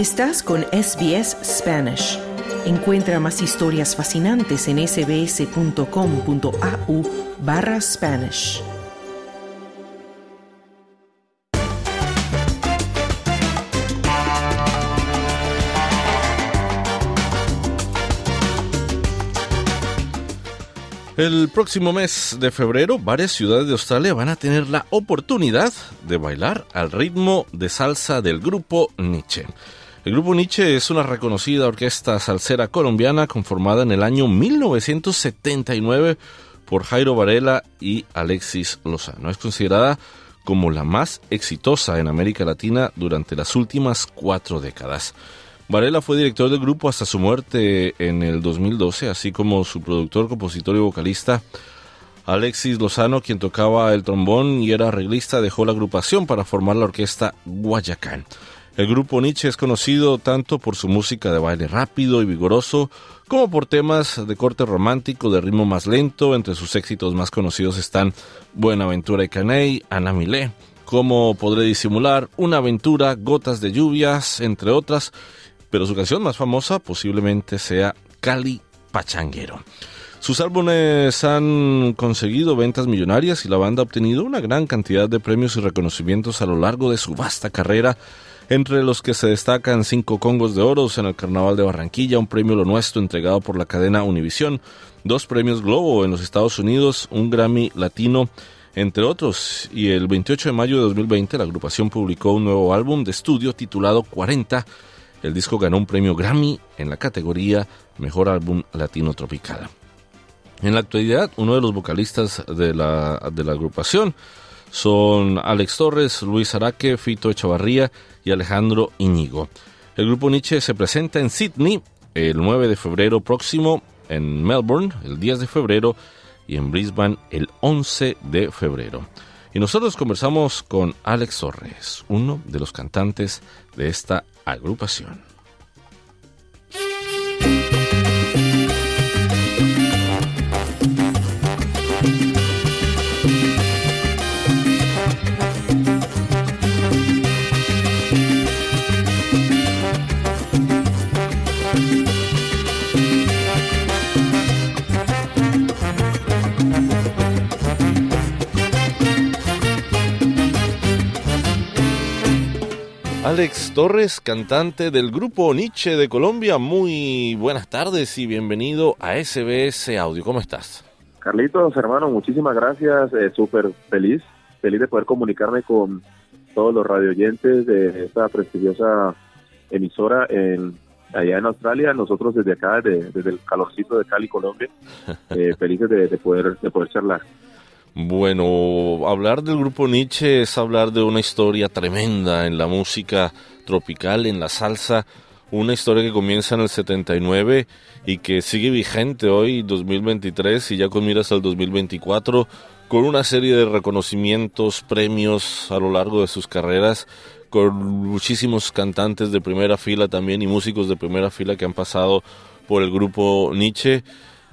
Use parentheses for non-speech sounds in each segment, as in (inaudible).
Estás con SBS Spanish. Encuentra más historias fascinantes en sbs.com.au barra Spanish. El próximo mes de febrero, varias ciudades de Australia van a tener la oportunidad de bailar al ritmo de salsa del grupo Nietzsche. El grupo Nietzsche es una reconocida orquesta salsera colombiana conformada en el año 1979 por Jairo Varela y Alexis Lozano. Es considerada como la más exitosa en América Latina durante las últimas cuatro décadas. Varela fue director del grupo hasta su muerte en el 2012, así como su productor, compositor y vocalista Alexis Lozano, quien tocaba el trombón y era arreglista, dejó la agrupación para formar la orquesta Guayacán. El grupo Nietzsche es conocido tanto por su música de baile rápido y vigoroso, como por temas de corte romántico de ritmo más lento. Entre sus éxitos más conocidos están Buenaventura y Caney, Ana Milé, Cómo podré disimular, Una aventura, Gotas de lluvias, entre otras pero su canción más famosa posiblemente sea Cali Pachanguero. Sus álbumes han conseguido ventas millonarias y la banda ha obtenido una gran cantidad de premios y reconocimientos a lo largo de su vasta carrera, entre los que se destacan cinco Congos de Oros en el Carnaval de Barranquilla, un premio Lo Nuestro entregado por la cadena Univisión, dos premios Globo en los Estados Unidos, un Grammy Latino, entre otros. Y el 28 de mayo de 2020 la agrupación publicó un nuevo álbum de estudio titulado 40 el disco ganó un premio Grammy en la categoría Mejor Álbum Latino Tropical. En la actualidad, uno de los vocalistas de la, de la agrupación son Alex Torres, Luis Araque, Fito Echavarría y Alejandro Iñigo. El grupo Nietzsche se presenta en Sydney el 9 de febrero próximo, en Melbourne el 10 de febrero y en Brisbane el 11 de febrero. Y nosotros conversamos con Alex Torres, uno de los cantantes de esta agrupación. Alex Torres, cantante del grupo Nietzsche de Colombia. Muy buenas tardes y bienvenido a SBS Audio. ¿Cómo estás? Carlitos, hermano, muchísimas gracias. Eh, Súper feliz, feliz de poder comunicarme con todos los radioyentes de esta prestigiosa emisora en, allá en Australia. Nosotros desde acá, desde, el calorcito de Cali, Colombia, (laughs) eh, felices de, de, poder, de poder charlar. Bueno, hablar del grupo Nietzsche es hablar de una historia tremenda en la música tropical, en la salsa, una historia que comienza en el 79 y que sigue vigente hoy, 2023, y ya con miras al 2024, con una serie de reconocimientos, premios a lo largo de sus carreras, con muchísimos cantantes de primera fila también y músicos de primera fila que han pasado por el grupo Nietzsche.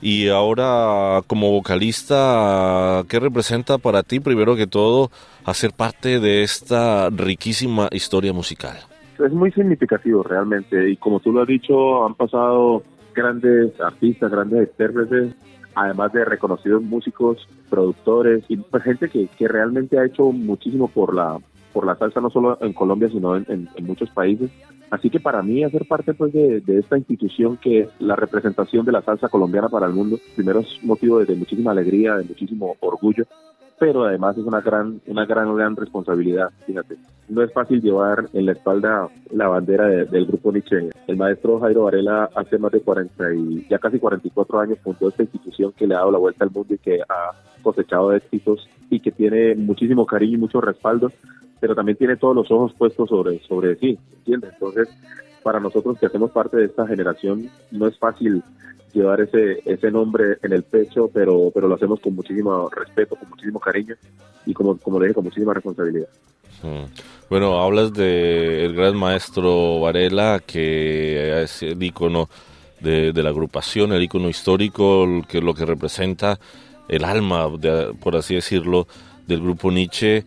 Y ahora, como vocalista, ¿qué representa para ti, primero que todo, hacer parte de esta riquísima historia musical? Es muy significativo realmente, y como tú lo has dicho, han pasado grandes artistas, grandes intérpretes, además de reconocidos músicos, productores y pues, gente que, que realmente ha hecho muchísimo por la, por la salsa no solo en Colombia sino en, muchos países. Así que para mí hacer parte pues de, esta institución que es la representación de la salsa colombiana para el mundo, primero es motivo de, muchísima alegría, de muchísimo orgullo, pero además es una gran, una gran, gran responsabilidad, fíjate. No es fácil llevar en la espalda la bandera del grupo Nietzsche. El maestro Jairo Varela hace más de 40 y ya casi 44 años fundó esta institución que le ha dado la vuelta al mundo y que ha cosechado éxitos y que tiene muchísimo cariño y mucho respaldo pero también tiene todos los ojos puestos sobre, sobre sí, ¿entiendes? Entonces, para nosotros que hacemos parte de esta generación, no es fácil llevar ese, ese nombre en el pecho, pero, pero lo hacemos con muchísimo respeto, con muchísimo cariño y como, como le dije, con muchísima responsabilidad. Bueno, hablas del el gran maestro Varela, que es el ícono de, de, la agrupación, el ícono histórico, que lo que representa el alma, por así decirlo, del grupo Nietzsche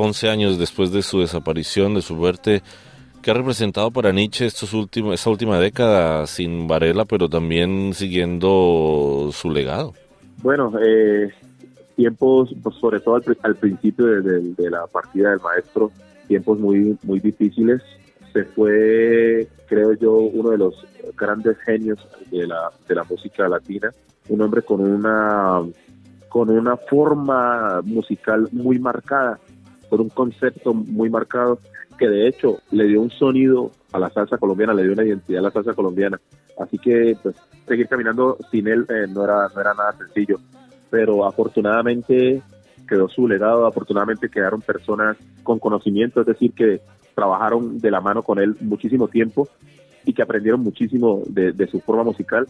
11 años después de su desaparición, de su muerte, ¿Qué ha representado para Nietzsche estos últimos, esta última década sin Varela, pero también siguiendo su legado? Bueno, eh, tiempos, pues, sobre todo al, principio de, la partida del maestro, tiempos muy, muy difíciles. Se fue, creo yo, uno de los grandes genios de la, de la música latina, un hombre con una, con una forma musical muy marcada, con un concepto muy marcado que de hecho le dio un sonido a la salsa colombiana, le dio una identidad a la salsa colombiana. Así que pues seguir caminando sin él eh, no era no era nada sencillo, pero afortunadamente quedó su legado, afortunadamente quedaron personas con conocimiento, es decir, que trabajaron de la mano con él muchísimo tiempo y que aprendieron muchísimo de, su forma musical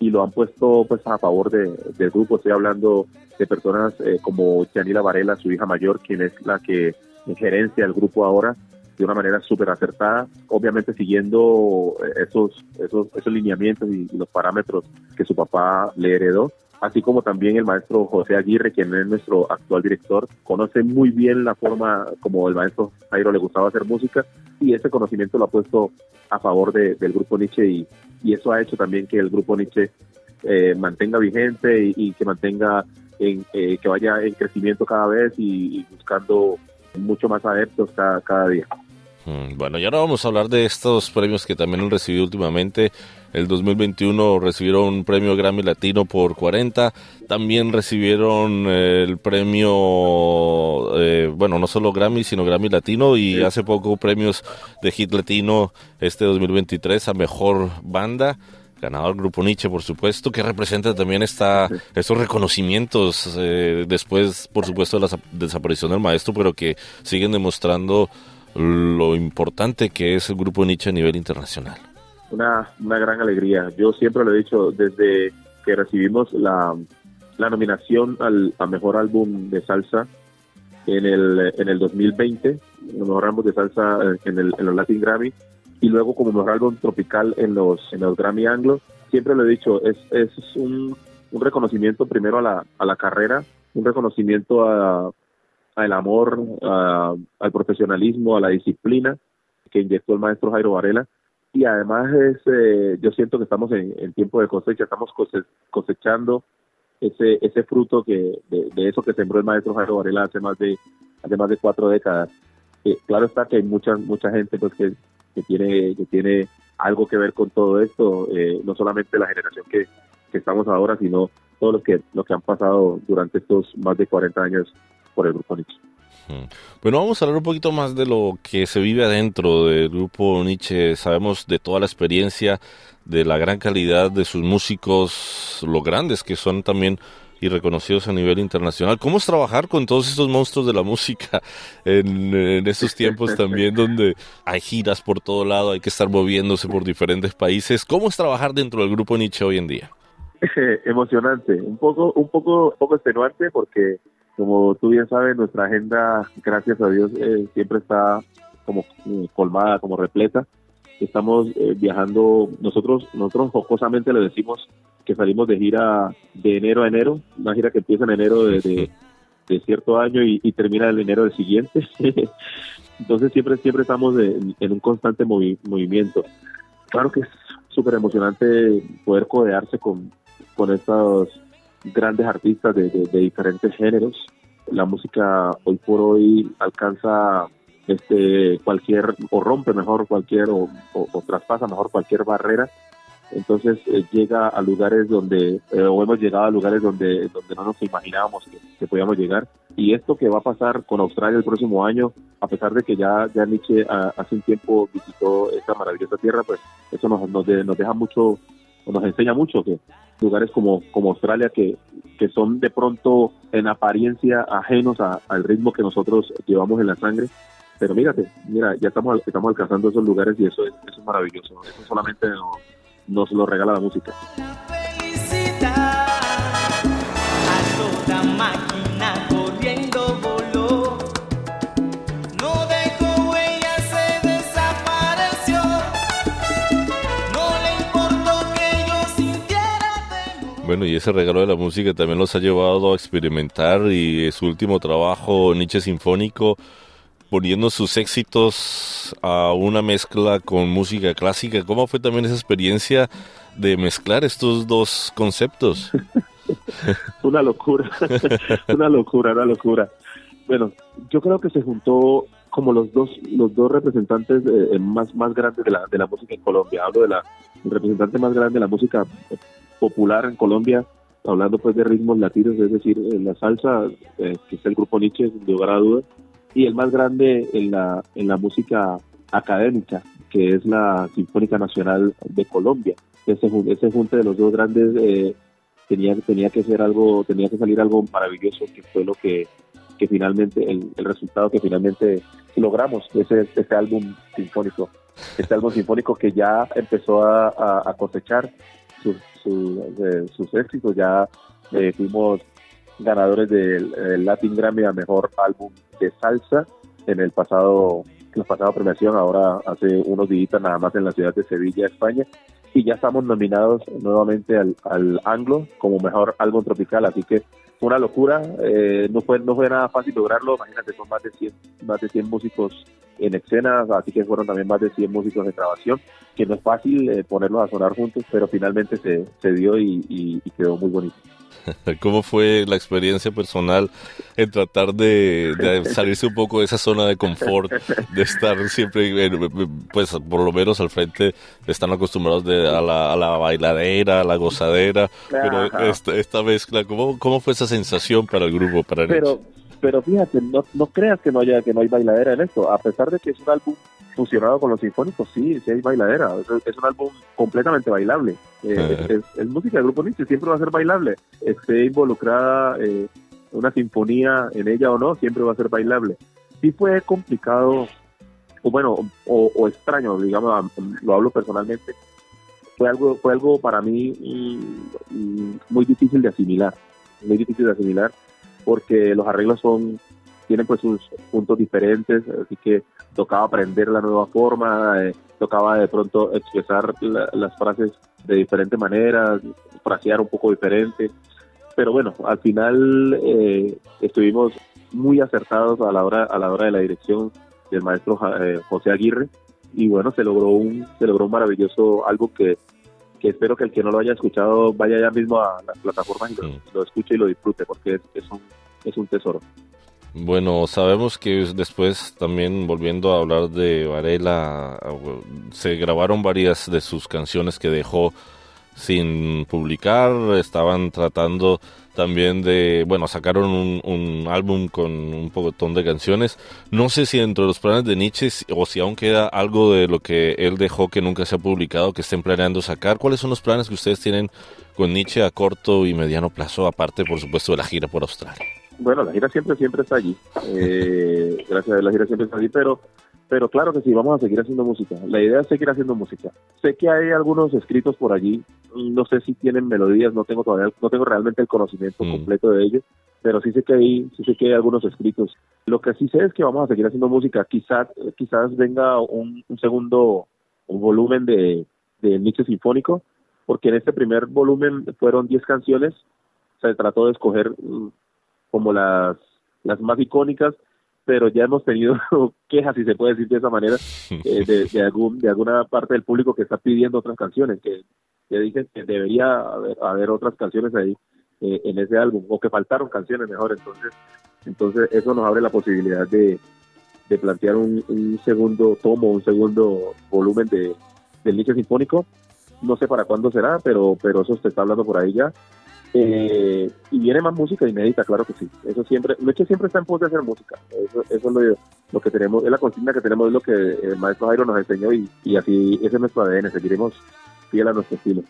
y lo han puesto pues a favor de, del grupo. Estoy hablando de personas eh, como Yanila Varela, su hija mayor, quien es la que gerencia el grupo ahora, de una manera súper acertada, obviamente siguiendo eh, esos, esos, esos lineamientos y, los parámetros que su papá le heredó así como también el maestro José Aguirre, quien es nuestro actual director, conoce muy bien la forma como el maestro Jairo le gustaba hacer música y ese conocimiento lo ha puesto a favor del grupo Nietzsche y, y, eso ha hecho también que el grupo Nietzsche eh, mantenga vigente y, que mantenga en, eh, que vaya en crecimiento cada vez y, buscando mucho más adeptos cada día. Mm, bueno, y ahora vamos a hablar de estos premios que también han recibido últimamente. El 2021 recibieron un premio Grammy Latino por 40. También recibieron eh, el premio, eh, bueno, no solo Grammy, sino Grammy Latino. Y hace poco premios de Hit Latino este 2023 a Mejor Banda ganador Grupo Nietzsche, por supuesto, que representa también esta, estos reconocimientos eh, después, por supuesto, de la desaparición del maestro, pero que siguen demostrando lo importante que es el grupo Nietzsche a nivel internacional. Una, una gran alegría. Yo siempre lo he dicho, desde que recibimos la, la nominación al a mejor álbum de salsa en el, en el 2020, el mejor álbum de salsa en, el, en los Latin Grammy, y luego como mejor álbum tropical en los, en los Grammy Anglo. Siempre lo he dicho, es, es un, un reconocimiento primero a la, a la carrera, un reconocimiento a, al amor, al profesionalismo, a la disciplina que inyectó el maestro Jairo Varela. Y además es, eh, yo siento que estamos en, tiempo de cosecha, estamos cosechando ese ese fruto que de, eso que sembró el maestro Jairo Varela hace más de hace más de cuatro décadas. Eh, claro está que hay mucha mucha gente pues que, que tiene que tiene algo que ver con todo esto, eh, no solamente la generación que, que estamos ahora, sino todos los que los que han pasado durante estos más de 40 años por el grupo Nietzsche. Bueno, vamos a hablar un poquito más de lo que se vive adentro del grupo Nietzsche. Sabemos de toda la experiencia, de la gran calidad de sus músicos, lo grandes que son también y reconocidos a nivel internacional. ¿Cómo es trabajar con todos estos monstruos de la música (laughs) en, en estos tiempos también donde hay giras por todo lado, hay que estar moviéndose por diferentes países? ¿Cómo es trabajar dentro del grupo Nietzsche hoy en día? (laughs) Emocionante, un poco, un poco, un poco extenuante porque como tú bien sabes, nuestra agenda, gracias a Dios, eh, siempre está como eh, colmada, como repleta. Estamos eh, viajando, nosotros nosotros jocosamente le decimos que salimos de gira de enero a enero, una gira que empieza en enero de, de, cierto año y, termina en enero del siguiente. (laughs) Entonces siempre siempre estamos en un constante movimiento. Claro que es súper emocionante poder codearse con, con estos grandes artistas de, diferentes géneros. La música hoy por hoy alcanza este cualquier o rompe mejor cualquier o, traspasa mejor cualquier barrera entonces eh, llega a lugares donde eh, o hemos llegado a lugares donde donde no nos imaginábamos que, podíamos llegar y esto que va a pasar con Australia el próximo año a pesar de que ya ya Nietzsche ah, hace un tiempo visitó esta maravillosa tierra pues eso nos nos, nos deja mucho nos enseña mucho que lugares como, como Australia que, que son de pronto en apariencia ajenos al ritmo que nosotros llevamos en la sangre. Pero mírate, mira, ya estamos, estamos alcanzando esos lugares y eso es, eso es maravilloso. Eso solamente nos lo regala la música. Bueno, y ese regalo de la música también los ha llevado a experimentar y su último trabajo, Nietzsche Sinfónico, poniendo sus éxitos a una mezcla con música clásica. ¿Cómo fue también esa experiencia de mezclar estos dos conceptos? (laughs) una locura, (laughs) una locura, una locura. Bueno, yo creo que se juntó como los dos los dos representantes eh, más más grandes de la de la música en Colombia. Hablo de la representante más grande de la música popular en Colombia, hablando pues de ritmos latinos, es decir, en la salsa, eh, que es el grupo Nietzsche, de lugar a dudas, y el más grande en la en la música académica, que es la Sinfónica Nacional de Colombia. Ese, ese junte de los dos grandes eh, tenía, tenía que ser algo, tenía que salir algo maravilloso, que fue lo que, que finalmente, el, el resultado que finalmente logramos, ese, este álbum sinfónico, este álbum sinfónico que ya empezó a, cosechar sus, eh, sus, éxitos, ya eh, fuimos ganadores del Latin Grammy a Mejor Álbum de Salsa en el pasado la pasada premiación, ahora hace unos días nada más en la ciudad de Sevilla, España, y ya estamos nominados nuevamente al Anglo como mejor álbum tropical, así que una locura, eh, no fue no fue nada fácil lograrlo, imagínate, son más de 100, más de 100 músicos en escena, así que fueron también más de 100 músicos de grabación, que no es fácil eh, ponerlos a sonar juntos, pero finalmente se, se dio y quedó muy bonito. (laughs) ¿Cómo fue la experiencia personal en tratar de, salirse un poco de esa zona de confort, de estar siempre, pues por lo menos al frente, están acostumbrados de, a, la, a la bailadera, a la gozadera, pero esta, esta mezcla, ¿cómo, ¿cómo fue esa sensación para el grupo, para Pero, pero fíjate, no, no creas que no haya que no hay bailadera en esto, a pesar de que es un álbum fusionado con los sinfónicos, sí, sí hay bailadera. Es, un álbum completamente bailable. Eh, es, música del grupo Nietzsche, siempre va a ser bailable. Esté involucrada eh, una sinfonía en ella o no, siempre va a ser bailable. Sí fue complicado, o bueno, o, extraño, digamos, lo hablo personalmente. Fue algo, fue algo para mí mm, muy difícil de asimilar, muy difícil de asimilar, porque los arreglos son tienen pues sus puntos diferentes, así que tocaba aprender la nueva forma, eh, tocaba de pronto expresar las frases de diferente manera, frasear un poco diferente, pero bueno, al final eh, estuvimos muy acertados a la hora a la hora de la dirección del maestro eh, José Aguirre. Y bueno se logró un se logró un maravilloso algo que, que espero que el que no lo haya escuchado vaya ya mismo a las plataformas y lo, escuche y lo disfrute porque es, es un es un tesoro. Bueno, sabemos que después también volviendo a hablar de Varela, se grabaron varias de sus canciones que dejó sin publicar, estaban tratando también de, bueno, sacaron un, álbum con un pocotón de canciones. No sé si dentro de los planes de Nietzsche o si aún queda algo de lo que él dejó que nunca se ha publicado, que estén planeando sacar. ¿Cuáles son los planes que ustedes tienen con Nietzsche a corto y mediano plazo, aparte, por supuesto, de la gira por Australia? Bueno, la gira siempre, siempre está allí. Eh, (laughs) gracias a Dios, la gira siempre está allí, pero, pero claro que sí, vamos a seguir haciendo música. La idea es seguir haciendo música. Sé que hay algunos escritos por allí, no sé si tienen melodías, no tengo todavía, no tengo realmente el conocimiento mm. completo de ellos, pero sí sé que hay, sí sé que hay algunos escritos. Lo que sí sé es que vamos a seguir haciendo música. Quizás, quizás venga un, segundo un volumen de, de Nietzsche Sinfónico, porque en este primer volumen fueron 10 canciones. Se trató de escoger mm, como las, las más icónicas, pero ya hemos tenido (laughs) quejas, si se puede decir de esa manera, (laughs) eh, de, de, algún, de alguna parte del público que está pidiendo otras canciones, que, que dicen que debería haber, haber otras canciones ahí eh, en ese álbum, o que faltaron canciones mejor, entonces, entonces eso nos abre la posibilidad de, de plantear un, un segundo tomo, un segundo volumen de, del nicho sinfónico, no sé para cuándo será, pero, pero eso se está hablando por ahí ya. Eh, y viene más música inédita, claro que sí. Eso siempre, siempre está en pos de hacer música. Eso, eso es lo, que tenemos, es la consigna que tenemos, es lo que el maestro Jairo nos enseñó y, así ese es nuestro ADN, seguiremos fiel a nuestro estilo.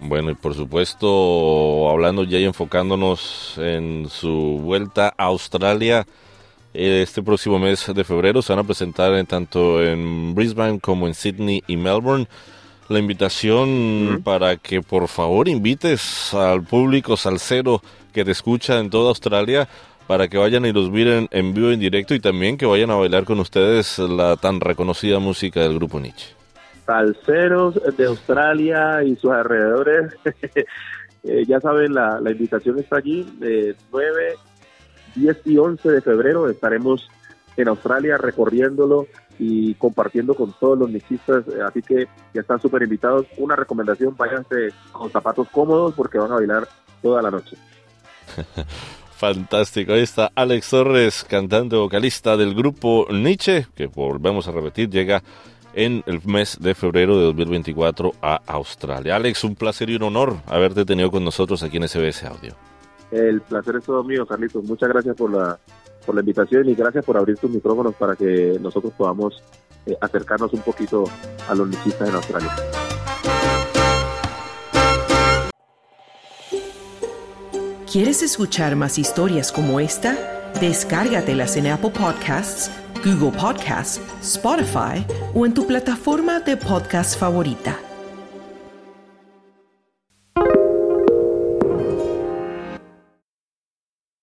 Bueno, y por supuesto, hablando ya y enfocándonos en su vuelta a Australia, este próximo mes de febrero se van a presentar en, tanto en Brisbane como en Sydney y Melbourne la invitación para que por favor invites al público salsero que te escucha en toda Australia para que vayan y los miren en vivo en directo y también que vayan a bailar con ustedes la tan reconocida música del grupo Nietzsche. Salseros de Australia y sus alrededores, (laughs) eh, ya saben, la, invitación está allí, de 9, 10 y 11 de febrero estaremos en Australia recorriéndolo y compartiendo con todos los mixistas, eh, así que ya están súper invitados. Una recomendación, váyanse con zapatos cómodos porque van a bailar toda la noche. (laughs) Fantástico, ahí está Alex Torres, cantante vocalista del grupo Nietzsche, que volvemos a repetir, llega en el mes de febrero de 2024 a Australia. Alex, un placer y un honor haberte tenido con nosotros aquí en SBS Audio. El placer es todo mío, Carlitos. Muchas gracias por la, por la invitación y gracias por abrir tus micrófonos para que nosotros podamos eh, acercarnos un poquito a los nicistas en Australia. ¿Quieres escuchar más historias como esta? Descárgatelas en Apple Podcasts, Google Podcasts, Spotify o en tu plataforma de podcast favorita.